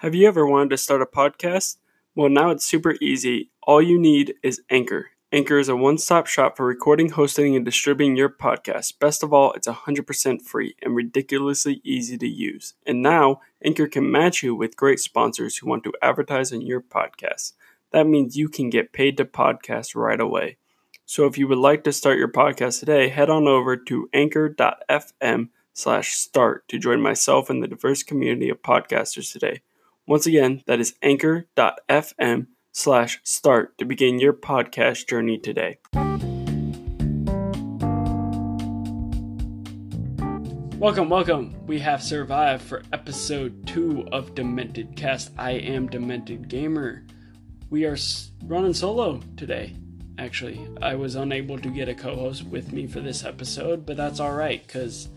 Have you ever wanted to start a podcast? Well, now it's super easy. All you need is Anchor. Anchor is a one stop shop for recording, hosting, and distributing your podcast. Best of all, it's 100% free and ridiculously easy to use. And now, Anchor can match you with great sponsors who want to advertise on your podcast. That means you can get paid to podcast right away. So if you would like to start your podcast today, head on over to anchor.fm slash start to join myself and the diverse community of podcasters today. Once again, that is anchor.fm slash start to begin your podcast journey today. Welcome, welcome. We have survived for episode two of Demented Cast. I am Demented Gamer. We are running solo today. Actually, I was unable to get a co host with me for this episode, but that's alright because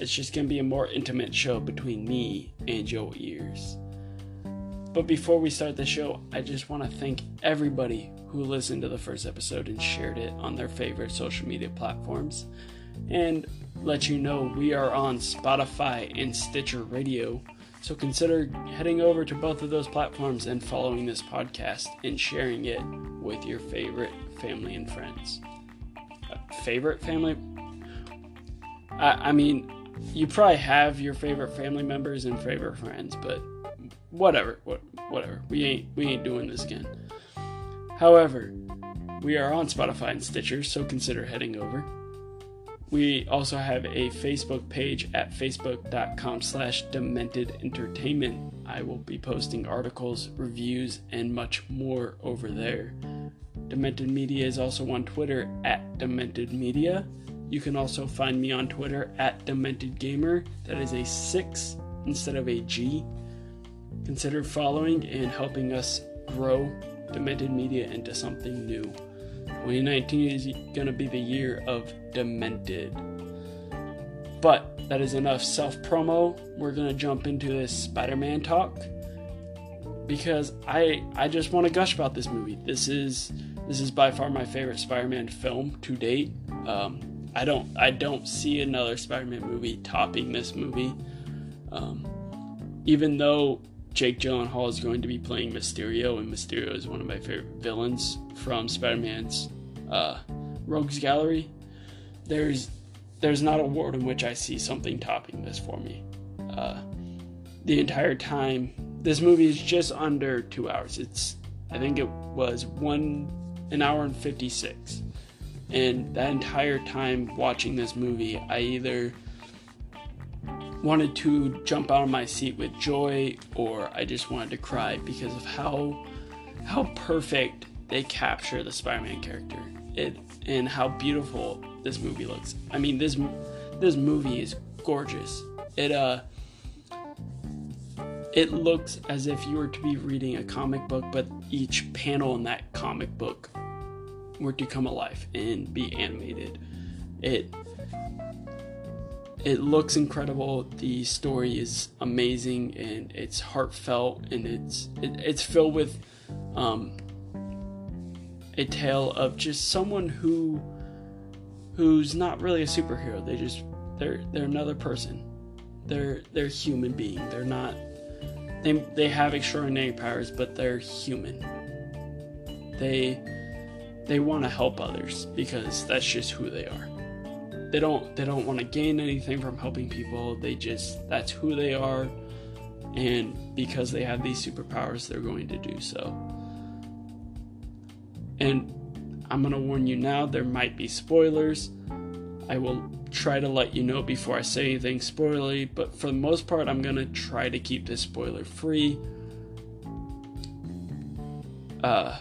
it's just going to be a more intimate show between me and your ears. But before we start the show, I just want to thank everybody who listened to the first episode and shared it on their favorite social media platforms. And let you know we are on Spotify and Stitcher Radio. So consider heading over to both of those platforms and following this podcast and sharing it with your favorite family and friends. Uh, favorite family? I, I mean, you probably have your favorite family members and favorite friends, but whatever, what, whatever. We ain't we ain't doing this again. However, we are on Spotify and Stitcher, so consider heading over. We also have a Facebook page at facebook.com slash demented entertainment. I will be posting articles, reviews, and much more over there. Demented Media is also on Twitter at Demented Media. You can also find me on Twitter at Demented Gamer. That is a 6 instead of a G. Consider following and helping us grow Demented Media into something new. 2019 is going to be the year of Demented. But that is enough self promo. We're going to jump into this Spider Man talk because I I just want to gush about this movie. This is this is by far my favorite Spider-Man film to date. Um, I don't I don't see another Spider-Man movie topping this movie. Um, even though Jake Gyllenhaal is going to be playing Mysterio, and Mysterio is one of my favorite villains from Spider-Man's uh, Rogues Gallery. There's there's not a world in which I see something topping this for me. Uh, the entire time, this movie is just under two hours. It's I think it was one an hour and fifty six, and that entire time watching this movie, I either wanted to jump out of my seat with joy or I just wanted to cry because of how how perfect they capture the Spider-Man character. It and how beautiful this movie looks. I mean this this movie is gorgeous. It uh it looks as if you were to be reading a comic book but each panel in that comic book were to come alive and be animated. It it looks incredible. The story is amazing and it's heartfelt and it's it, it's filled with um, a tale of just someone who who's not really a superhero. They just they're they're another person. They're they're human being. They're not they they have extraordinary powers, but they're human. They they want to help others because that's just who they are they don't they don't want to gain anything from helping people. They just that's who they are. And because they have these superpowers they're going to do so. And i'm going to warn you now there might be spoilers. I will try to let you know before i say anything spoilery but for the most part i'm going to try to keep this spoiler free. Uh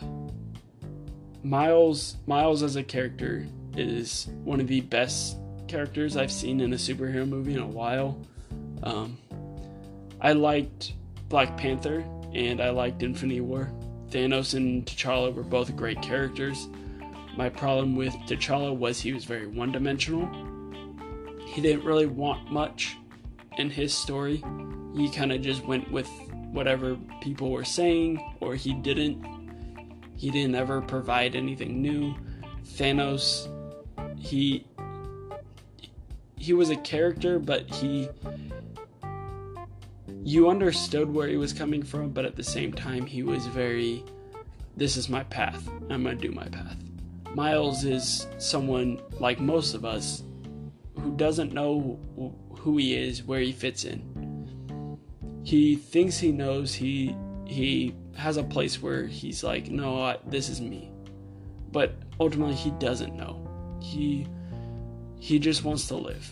miles miles as a character is one of the best characters I've seen in a superhero movie in a while. Um, I liked Black Panther and I liked Infinity War. Thanos and T'Challa were both great characters. My problem with T'Challa was he was very one dimensional. He didn't really want much in his story. He kind of just went with whatever people were saying, or he didn't. He didn't ever provide anything new. Thanos, he he was a character, but he you understood where he was coming from, but at the same time, he was very, this is my path. I'm going to do my path. Miles is someone like most of us who doesn't know who he is, where he fits in. He thinks he knows. He he has a place where he's like, no, I, this is me. But ultimately, he doesn't know. He he just wants to live.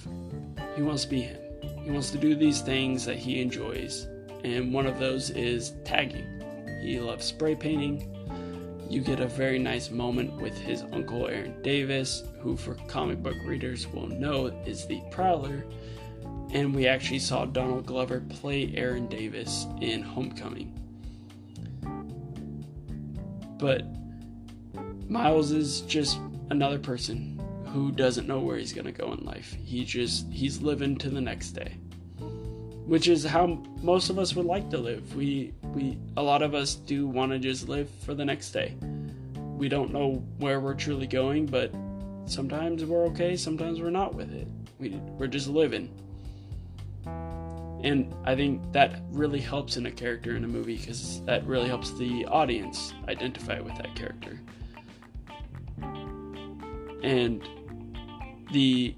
He wants to be him. He wants to do these things that he enjoys, and one of those is tagging. He loves spray painting. You get a very nice moment with his uncle Aaron Davis, who, for comic book readers, will know is the Prowler. And we actually saw Donald Glover play Aaron Davis in Homecoming. But Miles is just another person who doesn't know where he's going to go in life. He just he's living to the next day. Which is how most of us would like to live. We we a lot of us do want to just live for the next day. We don't know where we're truly going, but sometimes we're okay, sometimes we're not with it. We we're just living. And I think that really helps in a character in a movie because that really helps the audience identify with that character. And the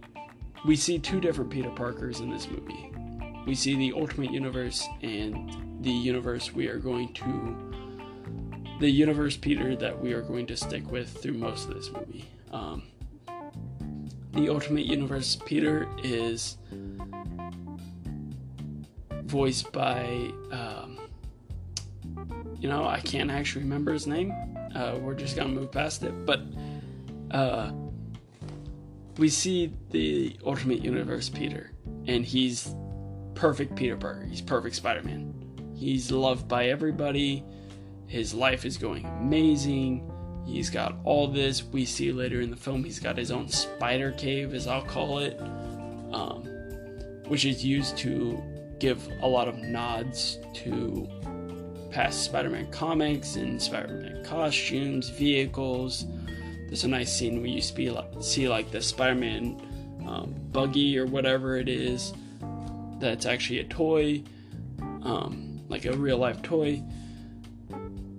we see two different Peter Parkers in this movie. We see the Ultimate Universe and the universe we are going to the universe Peter that we are going to stick with through most of this movie. Um, the Ultimate Universe Peter is voiced by, um, you know, I can't actually remember his name. Uh, we're just gonna move past it, but uh, we see the Ultimate Universe Peter, and he's perfect Peter Parker. He's perfect Spider Man. He's loved by everybody. His life is going amazing. He's got all this. We see later in the film, he's got his own spider cave, as I'll call it, um, which is used to give a lot of nods to past Spider Man comics and Spider Man costumes, vehicles there's a nice scene where you see like the Spider-Man um, buggy or whatever it is that's actually a toy, um, like a real life toy.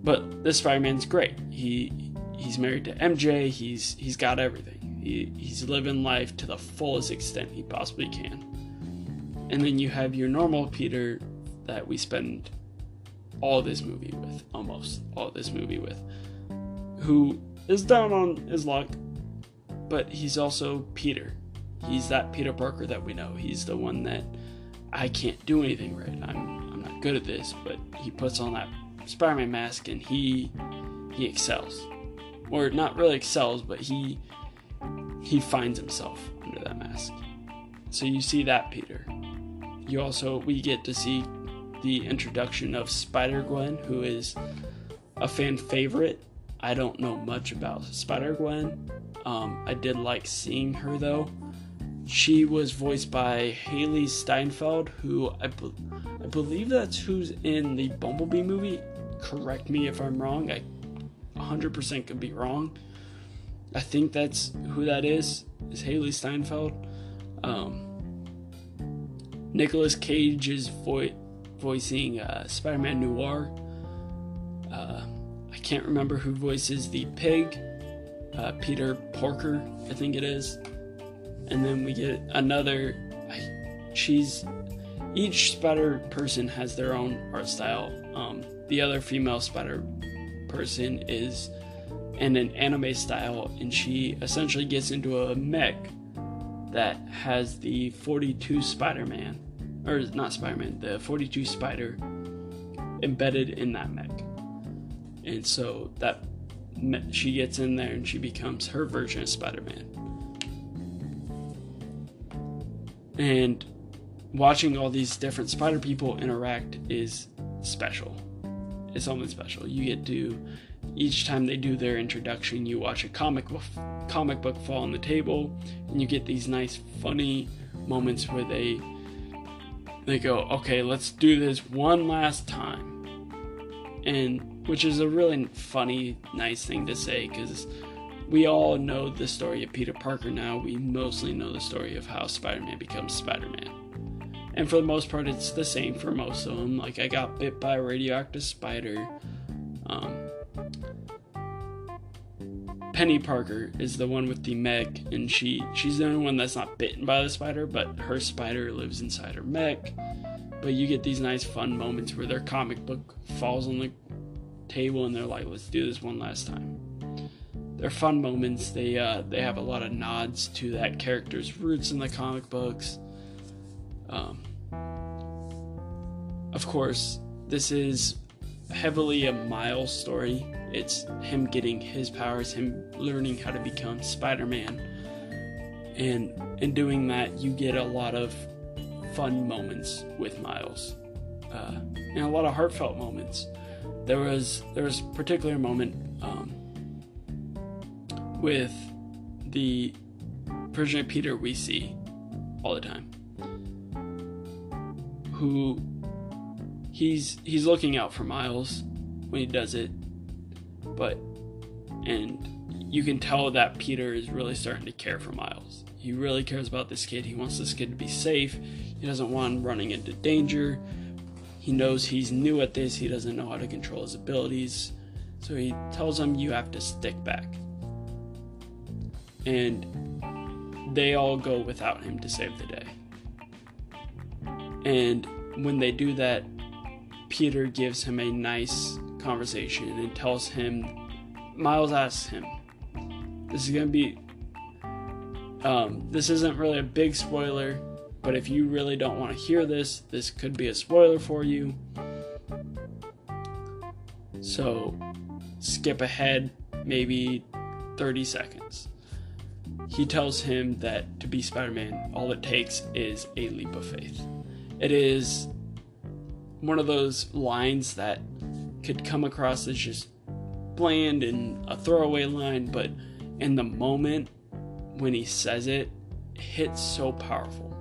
But this Spider-Man's great. He he's married to MJ. He's he's got everything. He, he's living life to the fullest extent he possibly can. And then you have your normal Peter that we spend all this movie with, almost all this movie with, who is down on his luck, but he's also Peter. He's that Peter Parker that we know. He's the one that I can't do anything right. I'm I'm not good at this, but he puts on that Spider-Man mask and he he excels. Or not really excels, but he he finds himself under that mask. So you see that Peter. You also we get to see the introduction of Spider-Gwen, who is a fan favorite I don't know much about Spider Gwen. Um, I did like seeing her though. She was voiced by Hailee Steinfeld, who I, be- I believe that's who's in the Bumblebee movie. Correct me if I'm wrong. I 100% could be wrong. I think that's who that is. Is Hailee Steinfeld? Um, Nicolas Cage is vo- voicing uh, Spider-Man Noir. Can't remember who voices the pig. Uh, Peter Porker, I think it is. And then we get another. She's each spider person has their own art style. Um, the other female spider person is in an anime style, and she essentially gets into a mech that has the 42 Spider Man, or not Spider Man, the 42 Spider embedded in that mech and so that she gets in there and she becomes her version of Spider-Man. And watching all these different spider people interact is special. It's something special. You get to each time they do their introduction, you watch a comic book, comic book fall on the table, and you get these nice, funny moments where they they go, "Okay, let's do this one last time," and which is a really funny, nice thing to say because we all know the story of Peter Parker now. We mostly know the story of how Spider Man becomes Spider Man. and for the most part, it's the same for most of them. Like I got bit by a radioactive spider. Um, Peni Parker is the one with the mech, and she she's the only one that's not bitten by the spider, but her spider lives inside her mech. But you get these nice fun moments where their comic book falls on the table and they're like, "Let's do this one last time." They're fun moments. They uh, they have a lot of nods to that character's roots in the comic books. Um, of course, this is heavily a Miles story. It's him getting his powers, him learning how to become Spider Man. And in doing that, you get a lot of fun moments with Miles, uh, and a lot of heartfelt moments. There was there was a particular moment um, with the of Peter we see all the time, who he's he's looking out for Miles when he does it, but and you can tell that Peter is really starting to care for Miles. He really cares about this kid. He wants this kid to be safe. He doesn't want him running into danger. He knows he's new at this. He doesn't know how to control his abilities. So he tells him, You have to stick back. And they all go without him to save the day. And when they do that, Peter gives him a nice conversation and tells him, Miles asks him, this is going to be, um, this isn't really a big spoiler, but if you really don't want to hear this, this could be a spoiler for you. So skip ahead maybe 30 seconds. He tells him that to be Spider Man, all it takes is a leap of faith. It is one of those lines that could come across as just bland and a throwaway line, but in the moment when he says it, it hits so powerful.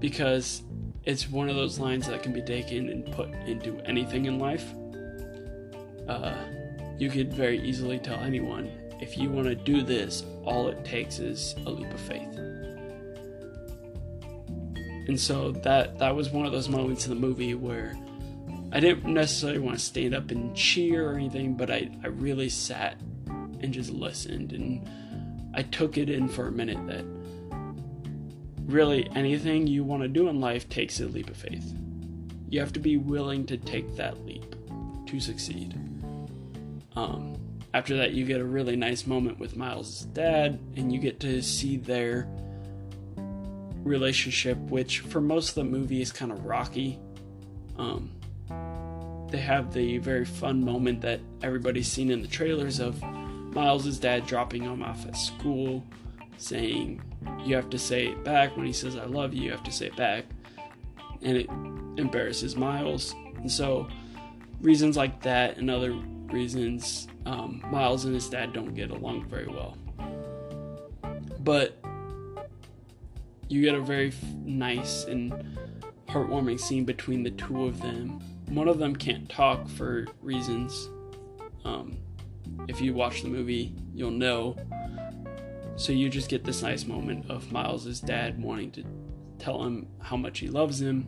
Because it's one of those lines that can be taken and put into anything in life. Uh, you could very easily tell anyone if you want to do this, all it takes is a leap of faith. And so that that was one of those moments in the movie where I didn't necessarily want to stand up and cheer or anything, but I, I really sat and just listened and I took it in for a minute that really anything you want to do in life takes a leap of faith. You have to be willing to take that leap to succeed. Um, after that, you get a really nice moment with Miles' dad, and you get to see their relationship, which for most of the movie is kind of rocky. Um, they have the very fun moment that everybody's seen in the trailers of Miles' dad dropping him off at school, saying, You have to say it back. When he says, I love you, you have to say it back. And it embarrasses Miles. And so, reasons like that and other reasons, um, Miles and his dad don't get along very well. But you get a very f- nice and heartwarming scene between the two of them. One of them can't talk for reasons. Um, if you watch the movie, you'll know. So you just get this nice moment of Miles's dad wanting to tell him how much he loves him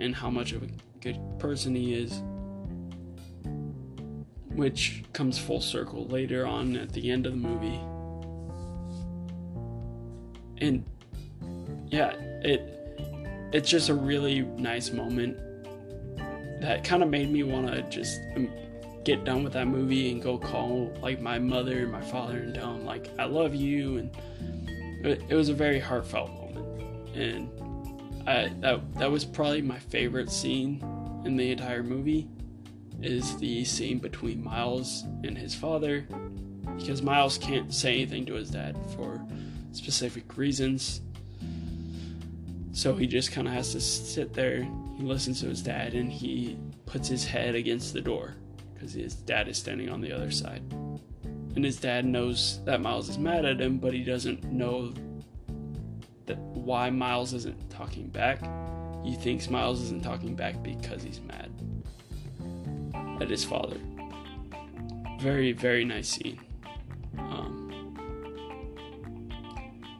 and how much of a good person he is. Which comes full circle later on at the end of the movie. And yeah, it it's just a really nice moment that kind of made me want to just um, get done with that movie and go call like my mother and my father and tell them like I love you and it, was a very heartfelt moment and I that that was probably my favorite scene in the entire movie is the scene between Miles and his father because Miles can't say anything to his dad for specific reasons so he just kind of has to sit there. He listens to his dad and he puts his head against the door because his dad is standing on the other side. And his dad knows that Miles is mad at him, but he doesn't know that why Miles isn't talking back. He thinks Miles isn't talking back because he's mad at his father. Very, very nice scene. Um,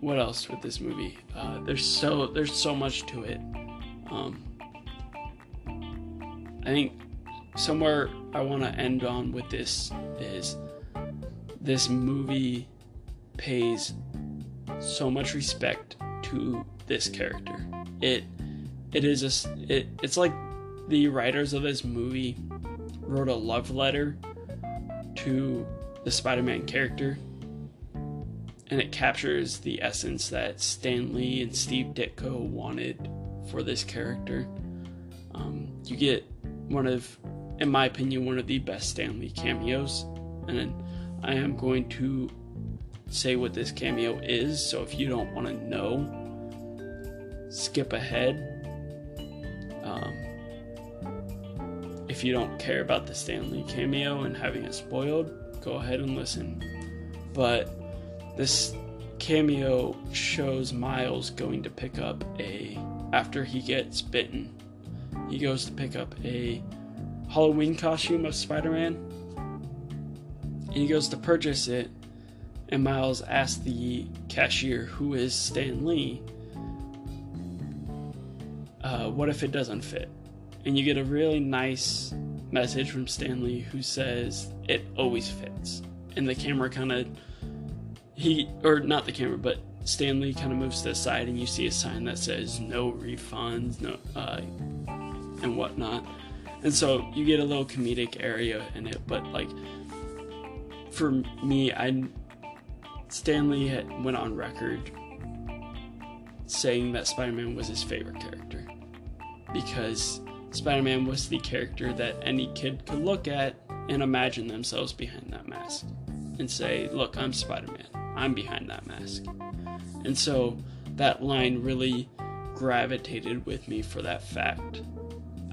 what else with this movie? Uh, there's so there's so much to it. Um, I think somewhere I want to end on with this is this movie pays so much respect to this character. It it is a it, it's like the writers of this movie wrote a love letter to the Spider-Man character and it captures the essence that Stan Lee and Steve Ditko wanted for this character. Um, you get one of, in my opinion, one of the best Stan Lee cameos, and I am going to say what this cameo is. So if you don't want to know, skip ahead. Um, if you don't care about the Stan Lee cameo and having it spoiled, go ahead and listen. But this cameo shows Miles going to pick up a after he gets bitten. He goes to pick up a Halloween costume of Spider-Man. And he goes to purchase it and Miles asks the cashier who is Stan Lee uh, what if it doesn't fit? And you get a really nice message from Stan Lee who says it always fits. And the camera kind of he or not the camera, but Stan Lee kind of moves to the side, and you see a sign that says "No refunds," no, uh, and whatnot. And so you get a little comedic area in it, but like for me, I Stan Lee had, went on record saying that Spider-Man was his favorite character because Spider-Man was the character that any kid could look at and imagine themselves behind that mask and say, "Look, I'm Spider-Man." I'm behind that mask. And so that line really gravitated with me for that fact.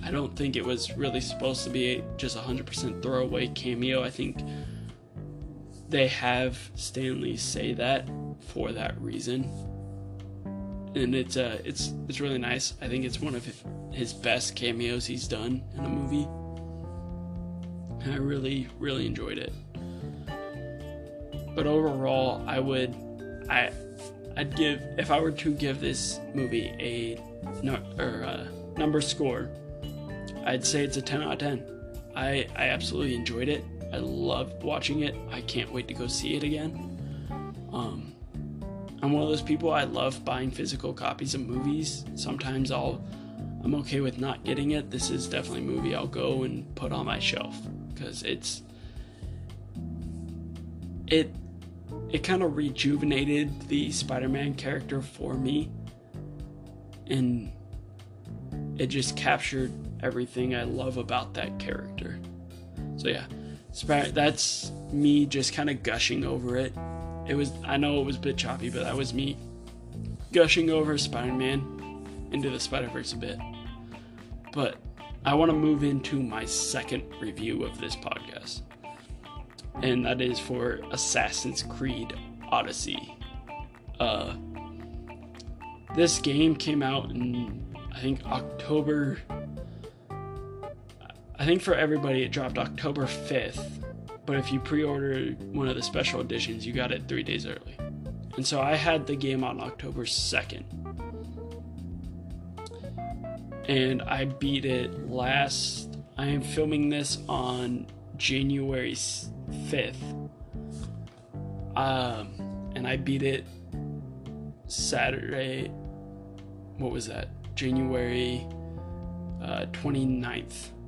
I don't think it was really supposed to be just a 100% throwaway cameo. I think they have Stan Lee say that for that reason. And it's uh it's it's really nice. I think it's one of his best cameos he's done in a movie. I really really enjoyed it. But overall, I would, I, I'd give if I were to give this movie a no, or a number score, I'd say it's a 10 out of 10. I I absolutely enjoyed it. I loved watching it. I can't wait to go see it again. Um, I'm one of those people. I love buying physical copies of movies. Sometimes I'll I'm okay with not getting it. This is definitely a movie I'll go and put on my shelf because it's it it kind of rejuvenated the Spider-Man character for me and it just captured everything I love about that character. So yeah, that's me just kind of gushing over it. It was I know it was a bit choppy, but that was me gushing over Spider-Man into the Spider-Verse a bit. But I want to move into my second review of this podcast and that is for Assassin's Creed Odyssey. Uh, this game came out in I think October. I think for everybody it dropped October 5th, but if you pre-order one of the special editions, you got it three days early. And so I had the game on October 2nd. And I beat it last. I am filming this on January 5th. Um, and I beat it Saturday. What was that? January uh, 29th, I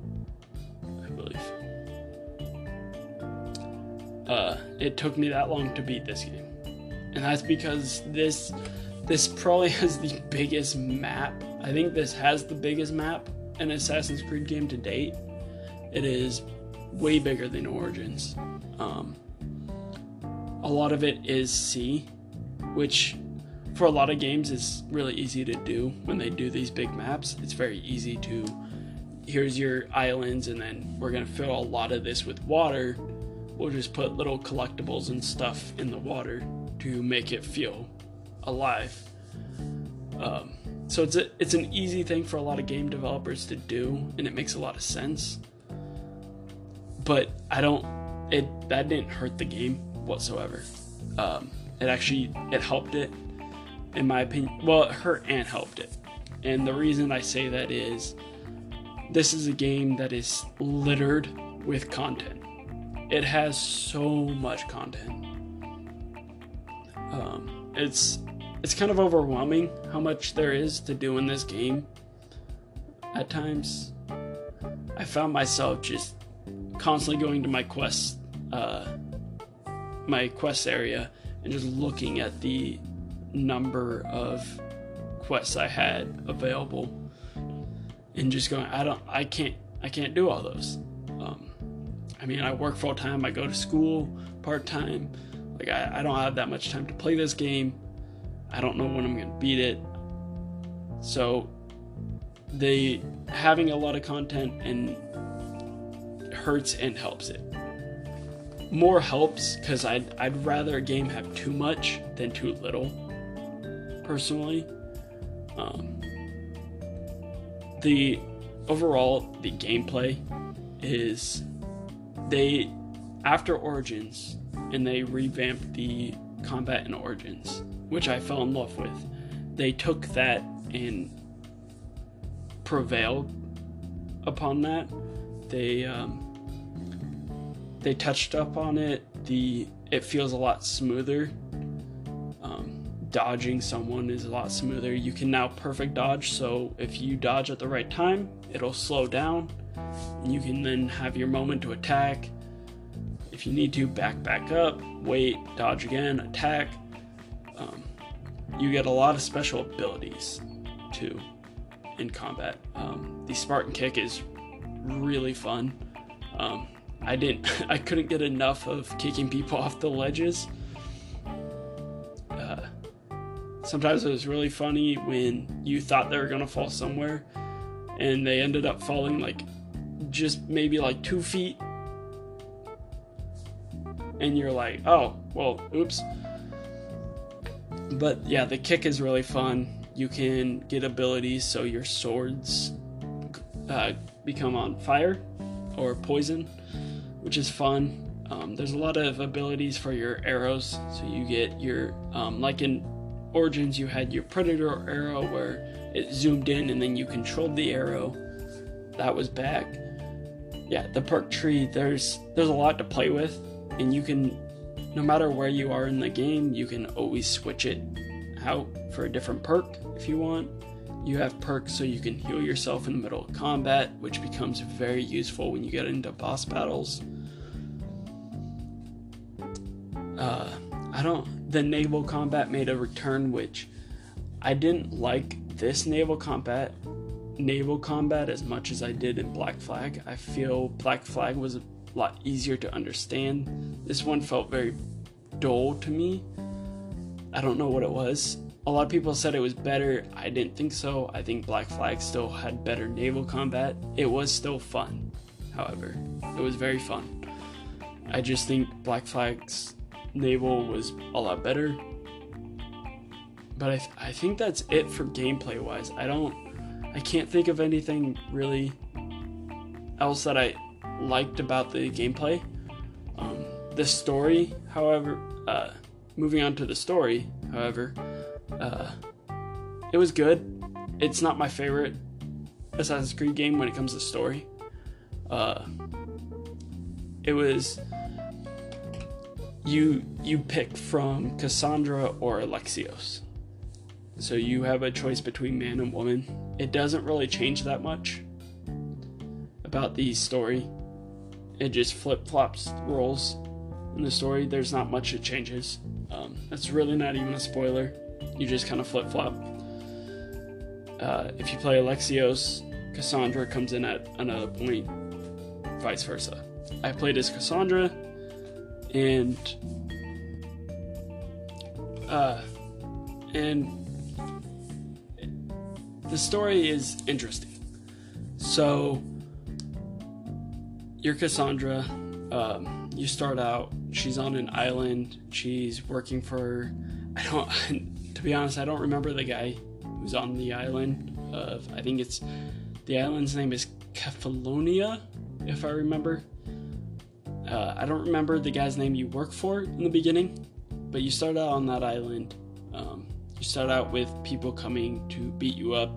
Uh, it took me that long to beat this game. And that's because this this probably has the biggest map. I think this has the biggest map in Assassin's Creed game to date. It is way bigger than Origins. Um, a lot of it is sea, which for a lot of games is really easy to do when they do these big maps. It's very easy to here's your islands, and then we're gonna fill a lot of this with water. We'll just put little collectibles and stuff in the water to make it feel alive. Um, so it's a, it's an easy thing for a lot of game developers to do, and it makes a lot of sense but I don't. It that didn't hurt the game whatsoever. Um, it actually it helped it. in my opinion. Well, it hurt and helped it. And the reason I say that is this is a game that is littered with content. It has so much content. Um, it's it's kind of overwhelming how much there is to do in this game. At times, I found myself just constantly going to my quest, uh, my quest area, and just looking at the number of quests I had available, and just going, I don't, I can't, I can't do all those. Um, I mean, I work full time, I go to school part time. Like, I, I don't have that much time to play this game. I don't know when I'm gonna beat it. So, they having a lot of content and hurts and helps it. More helps because I'd, I'd rather a game have too much than too little, personally. Um, the overall, the gameplay is they, after Origins, and they revamped the combat in Origins, which I fell in love with. They took that and prevailed upon that. They um, they touched up on it. The it feels a lot smoother. Um, dodging someone is a lot smoother. You can now perfect dodge, so if you dodge at the right time, it'll slow down. And you can then have your moment to attack. If you need to, back back up, wait, dodge again, attack. Um, you get a lot of special abilities too in combat. Um, the Spartan kick is really fun. Um, I didn't, I couldn't get enough of kicking people off the ledges. Sometimes it was really funny when you thought they were gonna fall somewhere, and they ended up falling like just maybe like two feet, and you're like, oh, well, oops. But yeah, the kick is really fun. You can get abilities so your swords uh, become on fire or poison, which is fun. Um, there's a lot of abilities for your arrows, so you get your um, like in Origins, you had your predator arrow where it zoomed in and then you controlled the arrow. That was back. Yeah, the perk tree. There's there's a lot to play with, and you can, no matter where you are in the game, you can always switch it out for a different perk if you want. You have perks so you can heal yourself in the middle of combat, which becomes very useful when you get into boss battles. Uh, I don't. The naval combat made a return, which I didn't like this naval combat naval combat as much as I did in Black Flag. I feel Black Flag was a lot easier to understand. This one felt very dull to me. I don't know what it was. A lot of people said it was better. I didn't think so. I think Black Flag still had better naval combat. It was still fun, however. It was very fun. I just think Black Flag's naval was a lot better. But I, th- I think that's it for gameplay wise. I don't, I can't think of anything really else that I liked about the gameplay. Um, the story, however, uh, moving on to the story, however, uh, it was good. It's not my favorite Assassin's Creed game when it comes to story. Uh, it was you you pick from Cassandra or Alexios. So you have a choice between man and woman. It doesn't really change that much about the story. It just flip flops roles in the story. There's not much that changes. Um, that's really not even a spoiler. You just kind of flip flop. Uh, if you play Alexios, Cassandra comes in at another point, vice versa. I played as Cassandra, and uh, and the story is interesting. So you're Cassandra. Um, you start out. She's on an island. She's working for. I don't. To be honest, I don't remember the guy who's on the island. Of I think it's the island's name is Kefalonia, if I remember. Uh, I don't remember the guy's name you work for in the beginning, but you start out on that island. Um, you start out with people coming to beat you up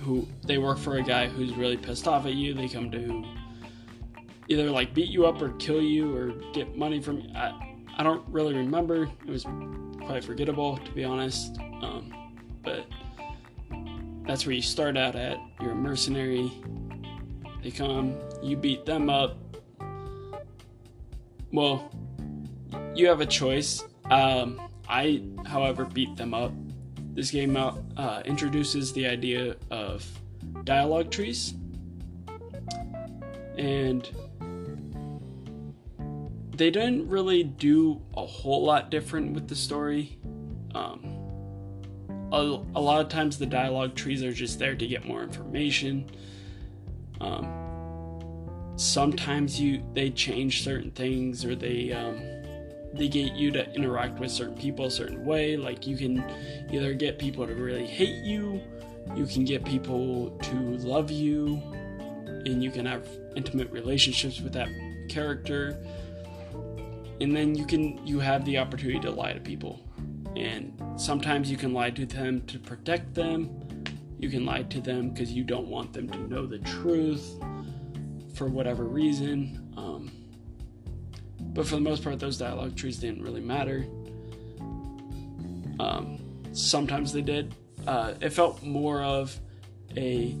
who they work for a guy who's really pissed off at you. They come to either like beat you up or kill you or get money from you i, I don't really remember. It was quite forgettable to be honest. Um, but that's where you start out at. You're a mercenary. They come you beat them up well you have a choice um, I, however, beat them up. This game uh, introduces the idea of dialogue trees, and they didn't really do a whole lot different with the story. Um, a, a, lot of times, the dialogue trees are just there to get more information. Um, sometimes you they change certain things or they um, they get you to interact with certain people a certain way. Like you can either get people to really hate you, you can get people to love you, and you can have intimate relationships with that character. And then you can you have the opportunity to lie to people. And sometimes you can lie to them to protect them. You can lie to them because you don't want them to know the truth for whatever reason. Um, but for the most part, those dialogue trees didn't really matter. Um, sometimes they did. Uh, it felt more of a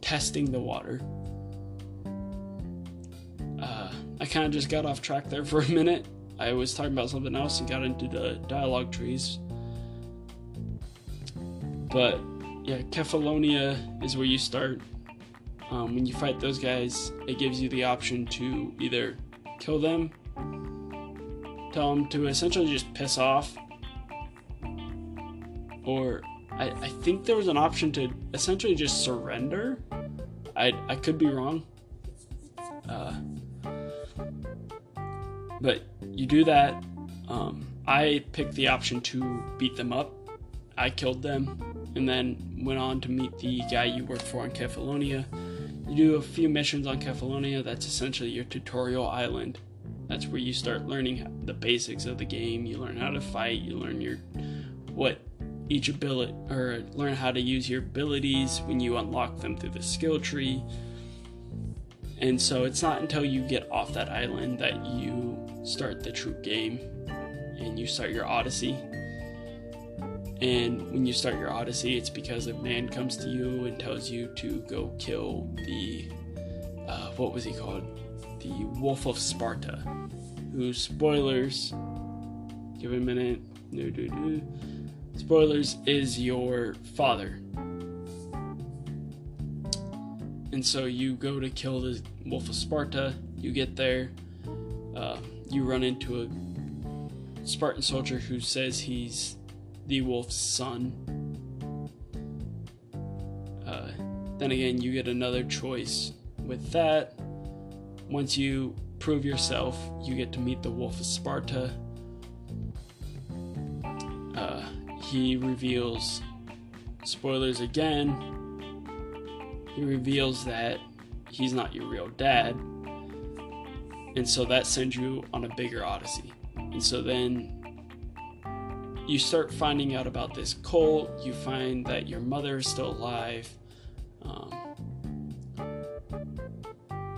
testing the water. Uh, I kind of just got off track there for a minute. I was talking about something else and got into the dialogue trees. But yeah, Kefalonia is where you start. Um, when you fight those guys, it gives you the option to either kill them tell them to essentially just piss off. Or I, I think there was an option to essentially just surrender. I, I could be wrong. Uh, but you do that. Um, I picked the option to beat them up. I killed them and then went on to meet the guy you work for on Kefalonia. You do a few missions on Kefalonia. That's essentially your tutorial island. That's where you start learning the basics of the game. You learn how to fight. You learn your what each ability or learn how to use your abilities when you unlock them through the skill tree. And so it's not until you get off that island that you start the true game and you start your odyssey. And when you start your odyssey, it's because a man comes to you and tells you to go kill the uh, what was he called? the Wolf of Sparta, Who spoilers, give it a minute, no, do, do. spoilers, is your father. And so you go to kill the Wolf of Sparta, you get there, uh, you run into a Spartan soldier who says he's the wolf's son. Uh, then again, you get another choice with that once you prove yourself, you get to meet the Wolf of Sparta. Uh, he reveals, spoilers again, he reveals that he's not your real dad. And so that sends you on a bigger odyssey. And so then you start finding out about this cult. You find that your mother is still alive. Um,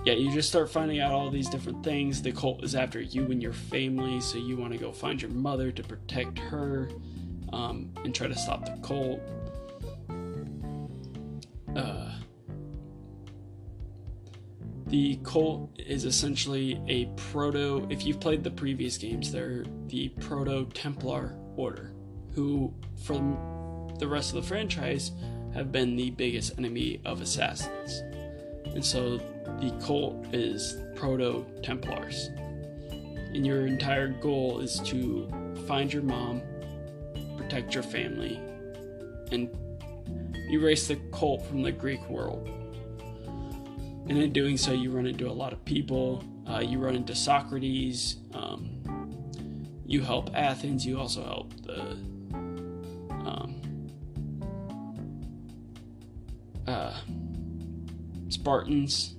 yeah, you just start finding out all these different things. The cult is after you and your family, so you want to go find your mother to protect her um, and try to stop the cult. Uh, the cult is essentially a proto. If you've played the previous games, they're the proto Templar order, who, from the rest of the franchise, have been the biggest enemy of assassins. And so the cult is proto Templars. And your entire goal is to find your mom, protect your family, and erase the cult from the Greek world. And in doing so, you run into a lot of people. Uh, you run into Socrates. Um, you help Athens. You also help the um, uh, Spartans.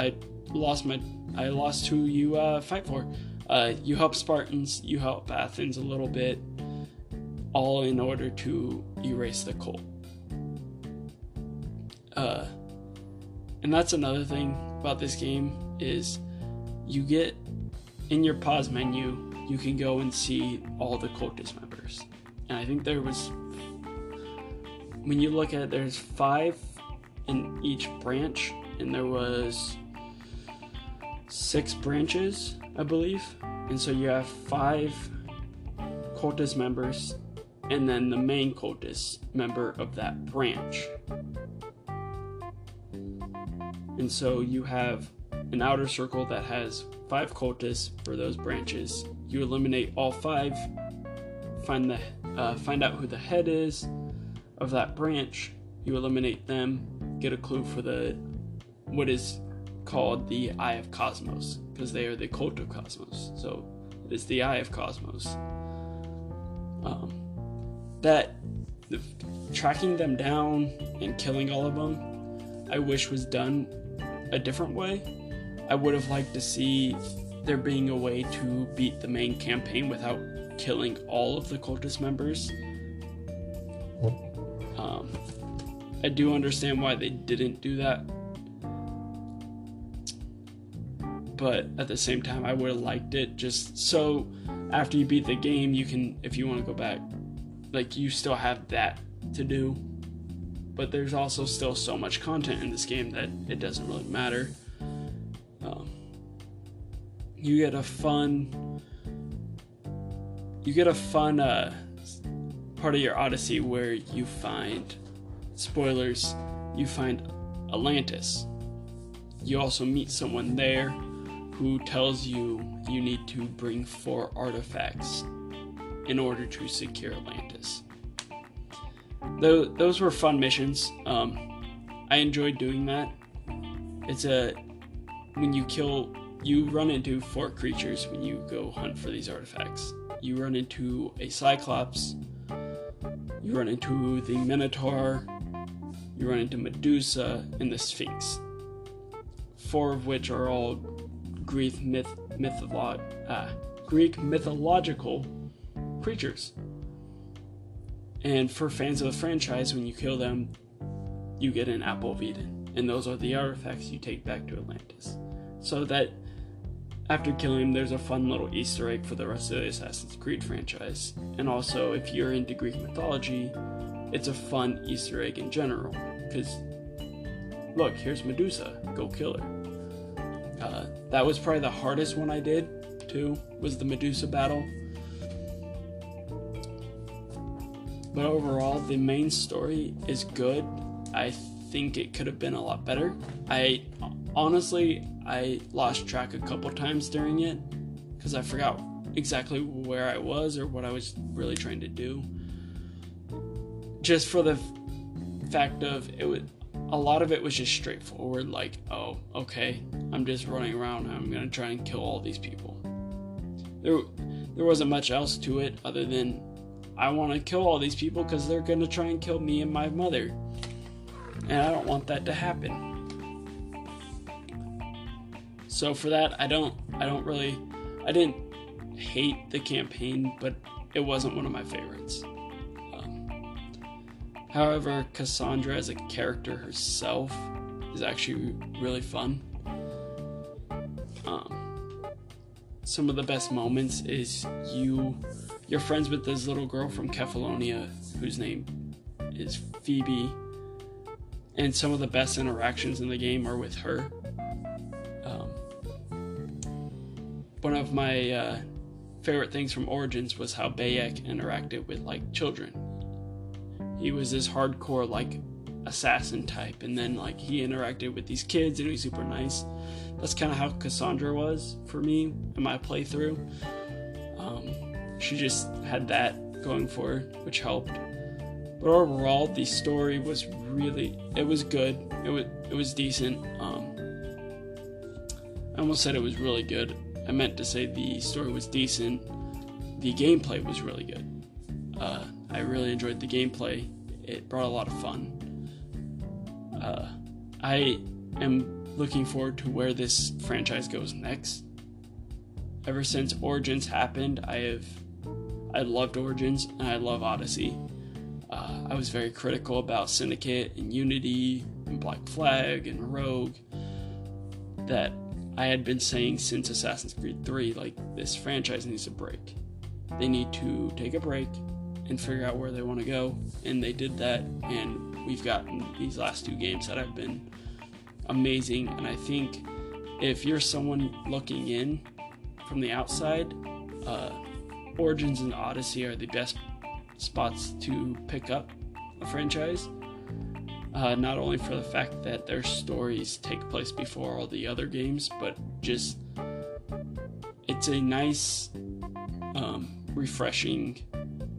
I lost my I lost who you uh, fight for. Uh, you help Spartans, you help Athens a little bit, all in order to erase the cult. Uh, and that's another thing about this game is you get in your pause menu you can go and see all the cultist members and i think there was when you look at it there's five in each branch and there was six branches i believe and so you have five cultist members and then the main cultist member of that branch and so you have an outer circle that has five cultists for those branches. You eliminate all five, find the uh, find out who the head is of that branch. You eliminate them, get a clue for the what is called the Eye of Cosmos because they are the cult of Cosmos. So it's the Eye of Cosmos. Um, that the, tracking them down and killing all of them, I wish was done a different way. I would have liked to see there being a way to beat the main campaign without killing all of the cultist members. Um, I do understand why they didn't do that. But at the same time, I would have liked it just so after you beat the game, you can, if you want to go back, like you still have that to do but there's also still so much content in this game that it doesn't really matter. Um, you get a fun, you get a fun uh, part of your Odyssey where you find spoilers. You find Atlantis. You also meet someone there who tells you you need to bring four artifacts in order to secure Atlantis those, those were fun missions. Um, I enjoyed doing that. It's a when you kill, you run into four creatures when you go hunt for these artifacts. You run into a cyclops. You run into the minotaur. You run into Medusa and the Sphinx. Four of which are all Greek myth mytholo- uh, Greek mythological creatures. And for fans of the franchise, when you kill them, you get an Apple of Eden. And those are the artifacts you take back to Atlantis. So that after killing him, there's a fun little Easter egg for the rest of the Assassin's Creed franchise. And also, if you're into Greek mythology, it's a fun Easter egg in general. Because, look, here's Medusa, go kill her. Uh, that was probably the hardest one I did, too, was the Medusa battle. But overall, the main story is good. I think it could have been a lot better. I honestly, I lost track a couple times during it because I forgot exactly where I was or what I was really trying to do. Just for the f- fact of it would a lot of it was just straightforward like oh okay i'm just running around i'm gonna try and kill all these people there there wasn't much else to it other than I want to kill all these people because they're going to try and kill me and my mother. And I don't want that to happen. So for that, I don't I don't really I didn't hate the campaign, but it wasn't one of my favorites. Um, however, Cassandra as a character herself is actually really fun. Um, some of the best moments is you you're friends with this little girl from Kefalonia whose name is Phoebe, and some of the best interactions in the game are with her. Um, one of my uh, favorite things from Origins was how Bayek interacted with like children. He was this hardcore like assassin type, and then like he interacted with these kids and he was super nice. That's kind of how Cassandra was for me in my playthrough. Um, she just had that going for her, which helped. But overall, the story was really it was good. It was it was decent. Um, I almost said it was really good. I meant to say the story was decent. The gameplay was really good. Uh, I really enjoyed the gameplay. It brought a lot of fun. Uh, I am looking forward to where this franchise goes next. Ever since Origins happened, I have I loved Origins and I love Odyssey. Uh, I was very critical about Syndicate and Unity and Black Flag and Rogue. That I had been saying since Assassin's Creed 3, like this franchise needs a break. They need to take a break and figure out where they want to go, and they did that. And we've gotten these last two games that have been amazing. And I think if you're someone looking in from the outside, uh, Origins and Odyssey are the best spots to pick up a franchise. Uh, not only for the fact that their stories take place before all the other games, but just it's a nice, um, refreshing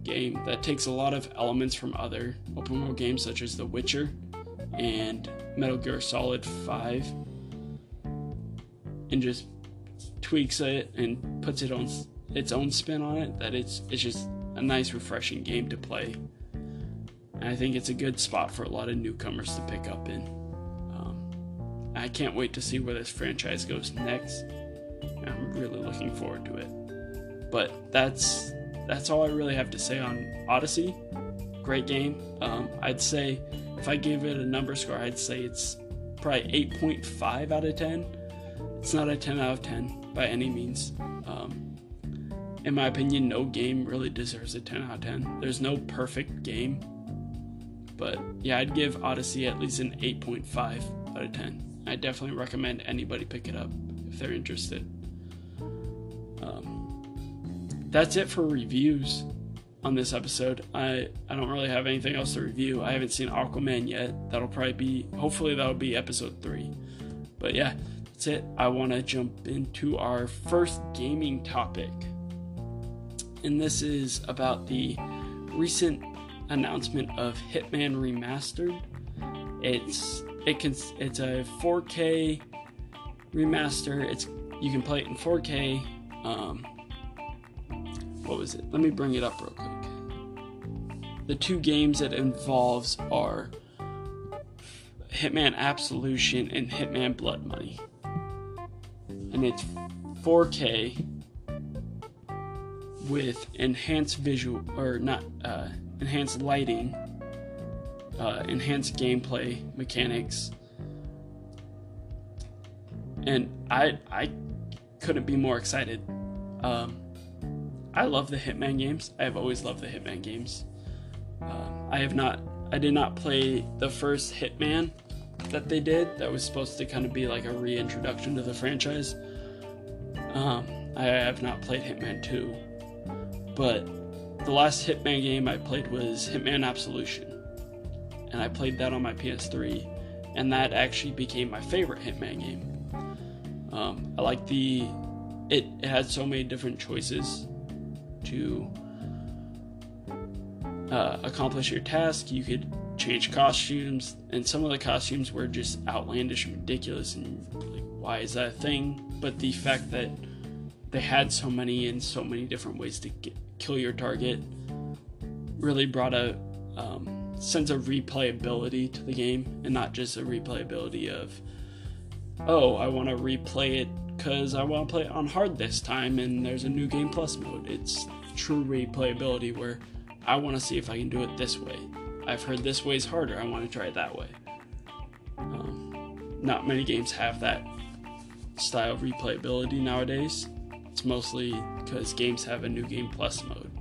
game that takes a lot of elements from other open world games such as The Witcher and Metal Gear Solid 5 and just tweaks it and puts it on its own spin on it that it's it's just a nice refreshing game to play. And I think it's a good spot for a lot of newcomers to pick up in. Um, I can't wait to see where this franchise goes next. I'm really looking forward to it. But that's that's all I really have to say on Odyssey. Great game. Um, I'd say if I gave it a number score I'd say it's probably 8.5 out of 10 it's not a 10 out of 10 by any means. Um, in my opinion, no game really deserves a 10 out of 10. There's no perfect game. But yeah, I'd give Odyssey at least an 8.5 out of 10. I definitely recommend anybody pick it up if they're interested. Um, that's it for reviews on this episode. I, I don't really have anything else to review. I haven't seen Aquaman yet. That'll probably be, hopefully, that'll be episode 3. But yeah, that's it. I want to jump into our first gaming topic. And this is about the recent announcement of Hitman Remastered. It's it can it's a 4K remaster. It's you can play it in 4K. Um, what was it? Let me bring it up real quick. The two games it involves are Hitman Absolution and Hitman Blood Money and it's 4K with enhanced visual or not uh, enhanced lighting, uh, enhanced gameplay mechanics, and I I couldn't be more excited. Um, I love the Hitman games. I have always loved the Hitman games. Um, I have not. I did not play the first Hitman that they did that was supposed to kind of be like a reintroduction to the franchise. Um, I have not played Hitman 2, but the last Hitman game I played was Hitman Absolution, and I played that on my PS3, and that actually became my favorite Hitman game. Um, I like the it, it had so many different choices to uh, accomplish your task. You could change costumes, and some of the costumes were just outlandish and ridiculous, and like, why is that a thing? But the fact that they had so many and so many different ways to get, kill your target really brought a um, sense of replayability to the game, and not just a replayability of, oh, I want to replay it because I want to play it on hard this time, and there's a new game plus mode. It's true replayability where I want to see if I can do it this way I've heard this way's harder. I want to try it that way. Um, not many games have that style of replayability nowadays. It's mostly because games have a new game plus mode.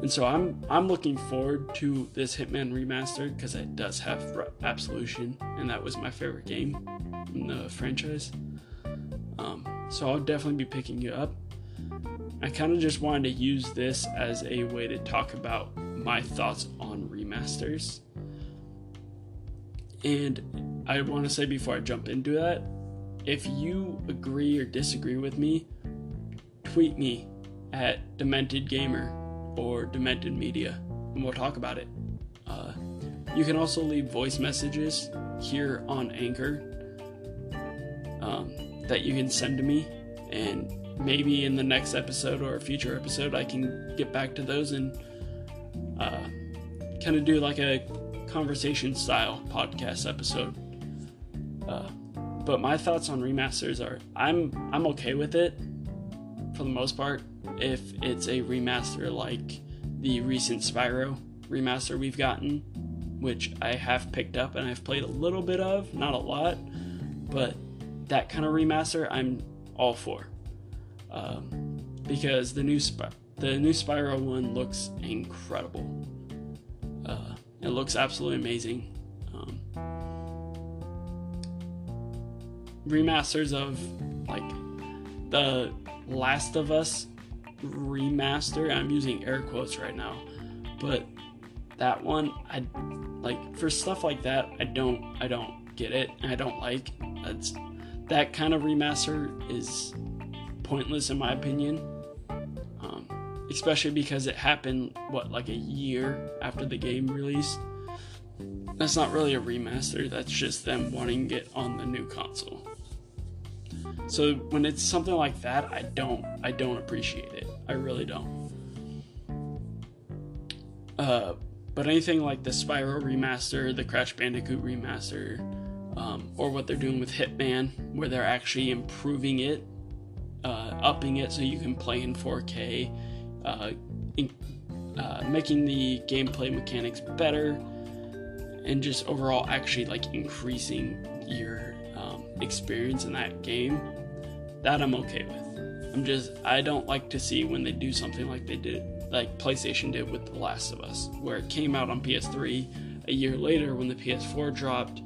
And so I'm I'm looking forward to this Hitman remastered because it does have Absolution, and that was my favorite game in the franchise. Um, so I'll definitely be picking it up. I kind of just wanted to use this as a way to talk about my thoughts on remasters. And I want to say before I jump into that, if you agree or disagree with me, tweet me at Demented Gamer or Demented Media, and we'll talk about it. Uh, you can also leave voice messages here on Anchor um, that you can send to me, and maybe in the next episode or a future episode, I can get back to those and uh, kind of do like a conversation style podcast episode. Uh, but my thoughts on remasters are I'm I'm okay with it. For the most part if it's a remaster like the recent Spyro remaster we've gotten, which I have picked up and I've played a little bit of, not a lot, but that kind of remaster I'm all for. Um, because the new the new Spyro one looks incredible. Uh, it looks absolutely amazing. Um, remasters of like the Last of Us remaster. I'm using air quotes right now, but that one, I like for stuff like that. I don't, I don't get it. I don't like. That's that kind of remaster is pointless in my opinion. Um, especially because it happened what like a year after the game released. That's not really a remaster. That's just them wanting it on the new console. So when it's something like that, I don't I don't appreciate it. I really don't. Uh, but anything like the Spyro remaster, the Crash Bandicoot remaster, um, or what they're doing with Hitman, where they're actually improving it, uh, upping it so you can play in 4K, uh, in, uh, making the gameplay mechanics better, and just overall actually like increasing your experience in that game. That I'm okay with. I'm just I don't like to see when they do something like they did like PlayStation did with The Last of Us, where it came out on PS3 a year later when the PS4 dropped.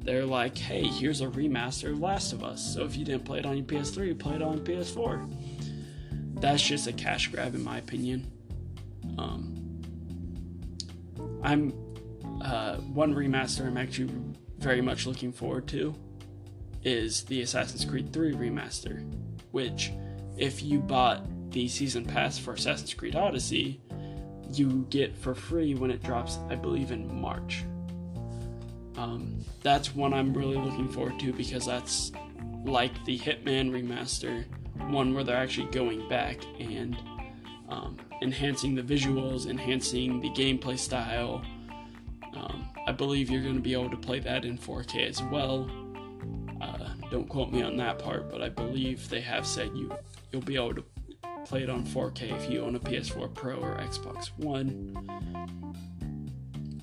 They're like, hey, here's a remaster of Last of Us. So if you didn't play it on your PS3, play it on PS4. That's just a cash grab, in my opinion. Um, I'm uh, one remaster I'm actually very much looking forward to is the Assassin's Creed 3 remaster, which, if you bought the season pass for Assassin's Creed Odyssey, you get for free when it drops, I believe, in March. Um, that's one I'm really looking forward to because that's like the Hitman remaster, one where they're actually going back and um, enhancing the visuals, enhancing the gameplay style. Um, I believe you're going to be able to play that in 4K as well. Don't quote me on that part, but I believe they have said you you'll be able to play it on 4K if you own a PS4 Pro or Xbox One.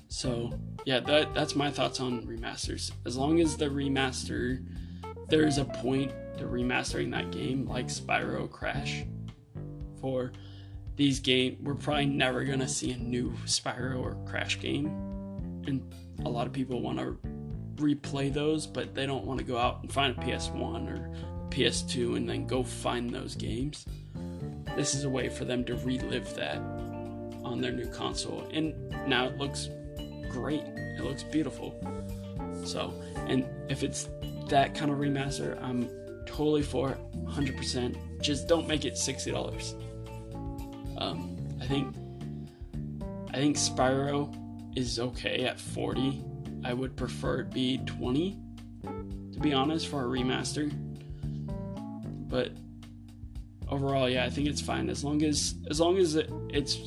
So, yeah, that that's my thoughts on remasters. As long as the remaster there's a point to remastering that game like Spyro Crash for these game we're probably never to see a new Spyro or Crash game. And a lot of people want to replay those, but they don't want to go out and find a PS1 or PS2 and then go find those games this is a way for them to relive that on their new console. And now it looks great. It looks beautiful. So, and if it's that kind of remaster, I'm totally for it, 100%. Just don't make it $60. Um, I think I think Spyro is okay at 40. I would prefer it be 20 to be honest for a remaster. But overall, yeah, I think it's fine as long as as long as it, it's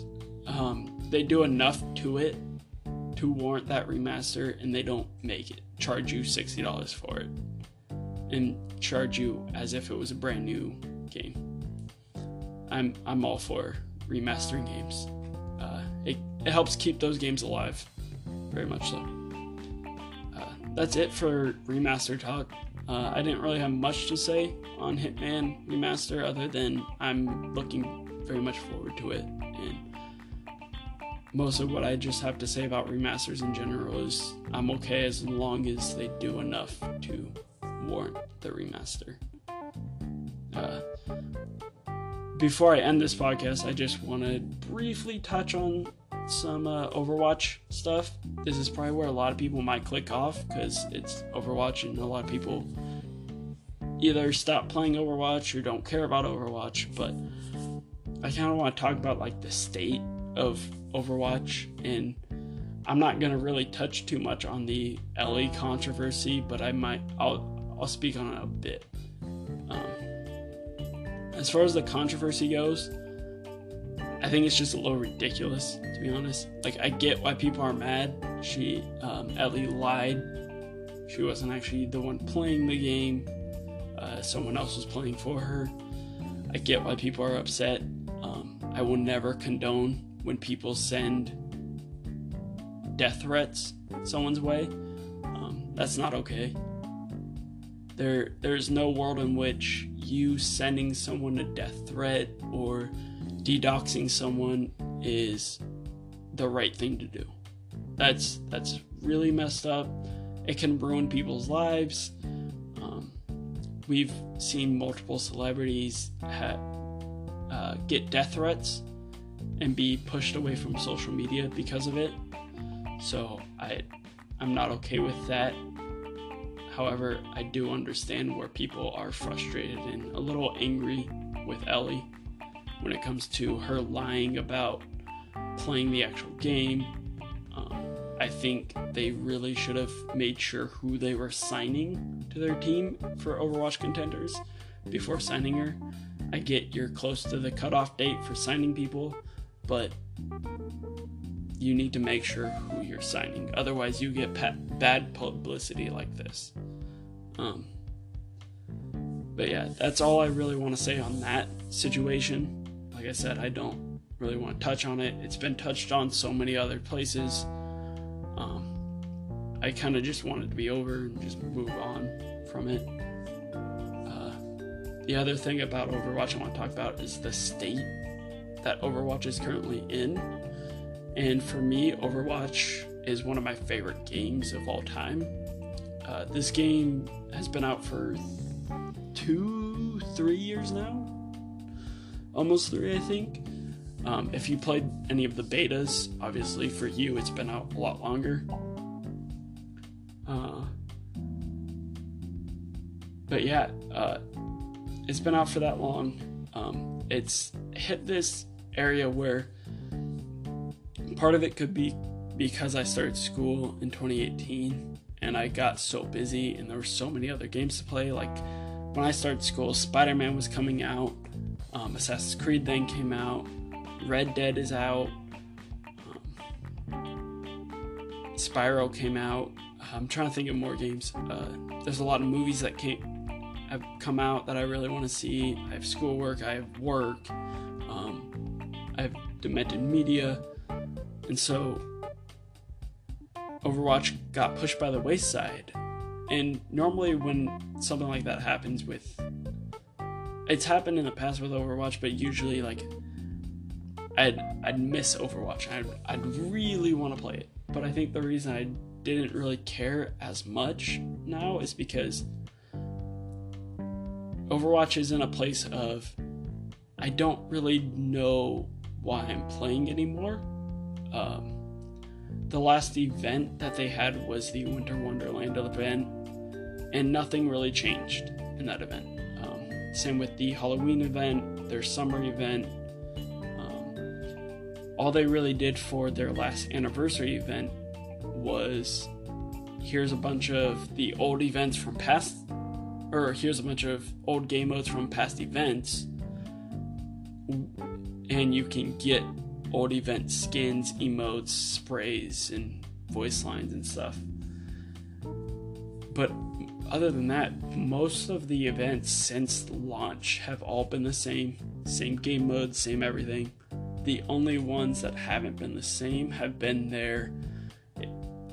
um, they do enough to it to warrant that remaster, and they don't make it charge you sixty dollars for it and charge you as if it was a brand new game. I'm I'm all for remastering games. Uh, it it helps keep those games alive, very much so. That's it for remaster talk. Uh, I didn't really have much to say on Hitman Remaster other than I'm looking very much forward to it. And most of what I just have to say about remasters in general is I'm okay as long as they do enough to warrant the remaster. Uh, before I end this podcast, I just want to briefly touch on some uh, Overwatch stuff. This is probably where a lot of people might click off because it's Overwatch and a lot of people either stop playing Overwatch or don't care about Overwatch. But I kind of want to talk about like the state of Overwatch and I'm not gonna really touch too much on the Ellie controversy, but I might I'll I'll speak on it a bit. As far as the controversy goes, I think it's just a little ridiculous, to be honest. Like, I get why people are mad. She, um, Ellie lied. She wasn't actually the one playing the game. Uh, someone else was playing for her. I get why people are upset. Um, I will never condone when people send death threats someone's way. Um, that's not okay. There, there's no world in which you sending someone a death threat or dedoxing someone is the right thing to do. That's that's really messed up. It can ruin people's lives. Um, we've seen multiple celebrities ha- uh, get death threats and be pushed away from social media because of it. So I I'm not okay with that. However, I do understand where people are frustrated and a little angry with Ellie when it comes to her lying about playing the actual game. Um, I think they really should have made sure who they were signing to their team for Overwatch contenders before signing her. I get you're close to the cutoff date for signing people, but you need to make sure who you're signing. Otherwise, you get bad publicity like this. Um, but yeah, that's all I really want to say on that situation. Like I said, I don't really want to touch on it. It's been touched on so many other places. Um, I kind of just want it to be over and just move on from it. Uh, the other thing about Overwatch I want to talk about is the state that Overwatch is currently in. And for me, Overwatch is one of my favorite games of all time. Uh, this game has been out for two, three years now. Almost three, I think. Um, if you played any of the betas, obviously for you it's been out a lot longer. Uh, but yeah, uh, it's been out for that long. Um, it's hit this area where part of it could be because I started school in 2018 and I got so busy and there were so many other games to play. Like when I started school, Spider Man was coming out, um, Assassin's Creed then came out, Red Dead is out, um, Spyro came out. I'm trying to think of more games. Uh, there's a lot of movies that came have come out that I really want to see. I have schoolwork, I have work, um, I have Demented Media, and so Overwatch got pushed by the wayside. And normally, when something like that happens with. It's happened in the past with Overwatch, but usually, like. I'd, I'd miss Overwatch. I'd, I'd really want to play it. But I think the reason I didn't really care as much now is because Overwatch is in a place of I don't really know why I'm playing anymore. Um, the last event that they had was the Winter Wonderland event, and nothing really changed in that event. Um, same with the Halloween event, their summer event. Um, all they really did for their last anniversary event was here's a bunch of the old events from past, or here's a bunch of old game modes from past events, and you can get old event skins, emotes, sprays, and voice lines and stuff. But other than that, most of the events since launch have all been the same. Same game mode, same everything. The only ones that haven't been the same have been there.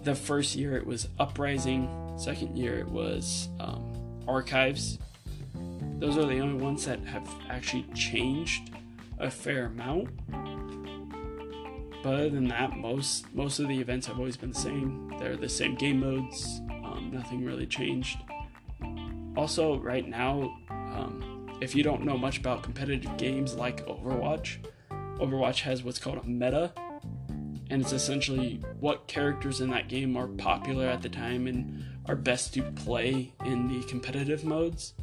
The first year it was Uprising, second year it was um, Archives. Those are the only ones that have actually changed a fair amount. But other than that, most most of the events have always been the same. They're the same game modes. Um, nothing really changed. Also, right now, um, if you don't know much about competitive games like Overwatch, Overwatch has what's called a meta, and it's essentially what characters in that game are popular at the time and are best to play in the competitive modes.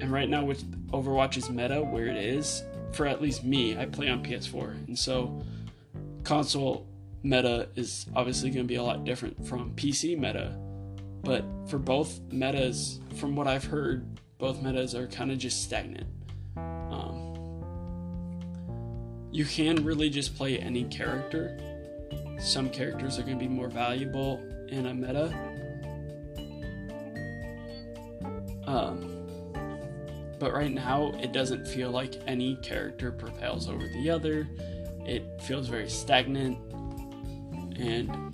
And right now, with Overwatch's meta, where it is, for at least me, I play on PS4, and so console meta is obviously going to be a lot different from PC meta. But for both metas, from what I've heard, both metas are kind of just stagnant. Um, you can really just play any character. Some characters are going to be more valuable in a meta. Um, but right now it doesn't feel like any character prevails over the other. It feels very stagnant and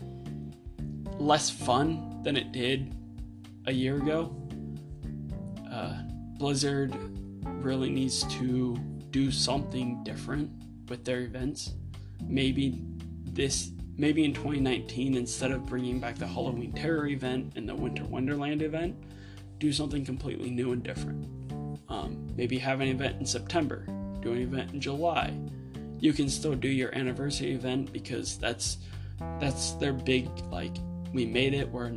less fun than it did a year ago. Uh, Blizzard really needs to do something different with their events. Maybe this, maybe in 2019, instead of bringing back the Halloween Terror event and the Winter Wonderland event, do something completely new and different. Um, maybe have an event in September, do an event in July. You can still do your anniversary event because that's that's their big like we made it. Where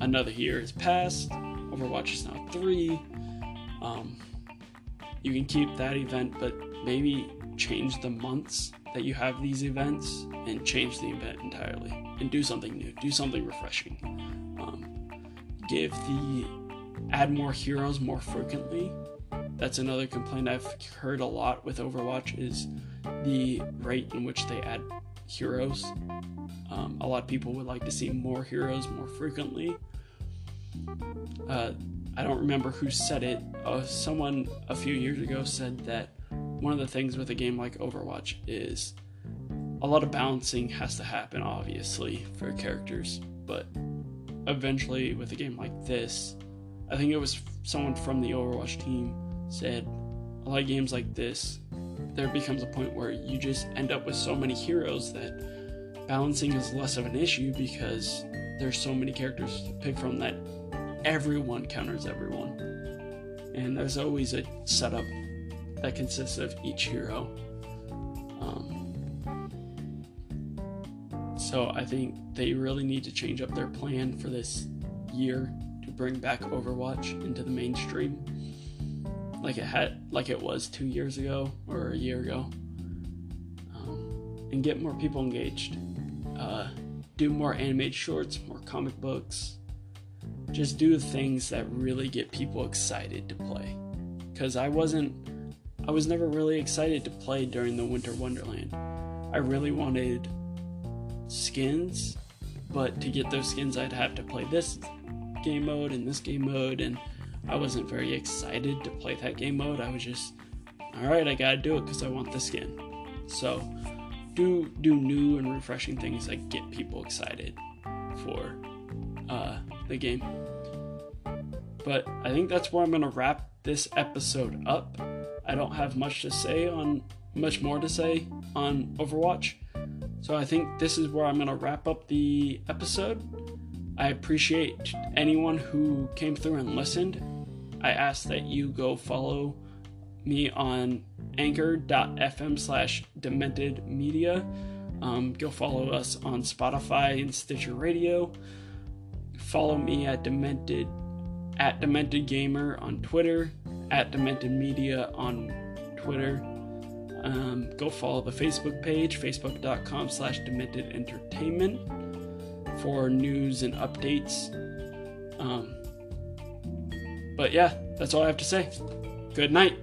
another year has passed. Overwatch is now three. Um, you can keep that event, but maybe change the months that you have these events and change the event entirely and do something new, do something refreshing. Um, give the add more heroes more frequently. That's another complaint I've heard a lot with Overwatch is the rate in which they add heroes. Um, a lot of people would like to see more heroes more frequently. Uh, I don't remember who said it. Uh, someone a few years ago said that one of the things with a game like Overwatch is a lot of balancing has to happen, obviously, for characters, but eventually, with a game like this, I think it was someone from the Overwatch team said a lot of games like this, there becomes a point where you just end up with so many heroes that balancing is less of an issue because there's so many characters to pick from that everyone counters everyone. And there's always a setup that consists of each hero. Um, so I think they really need to change up their plan for this year to bring back Overwatch into the mainstream, like it had, like it was two years ago or a year ago, um, and get more people engaged. Uh, do more animated shorts, more comic books, just do things that really get people excited to play. Because I wasn't, I was never really excited to play during the Winter Wonderland. I really wanted skins, but to get those skins, I'd have to play this game mode and this game mode, and I wasn't very excited to play that game mode. I was just, all right, I gotta do it because I want the skin. So, do do new and refreshing things that get people excited for uh, the game. But I think that's where I'm to wrap this episode up. I don't have much to say on much more to say on Overwatch. So I think this is where I'm going to wrap up the episode. I appreciate anyone who came through and listened. I ask that you go follow me on anchor.fm slash demented media. Um, go follow us on Spotify and Stitcher Radio. Follow me at demented at demented gamer on Twitter, at demented media on Twitter. Um, go follow the Facebook page, facebook.com slash demented entertainment for news and updates. Um, but yeah, that's all I have to say. Good night.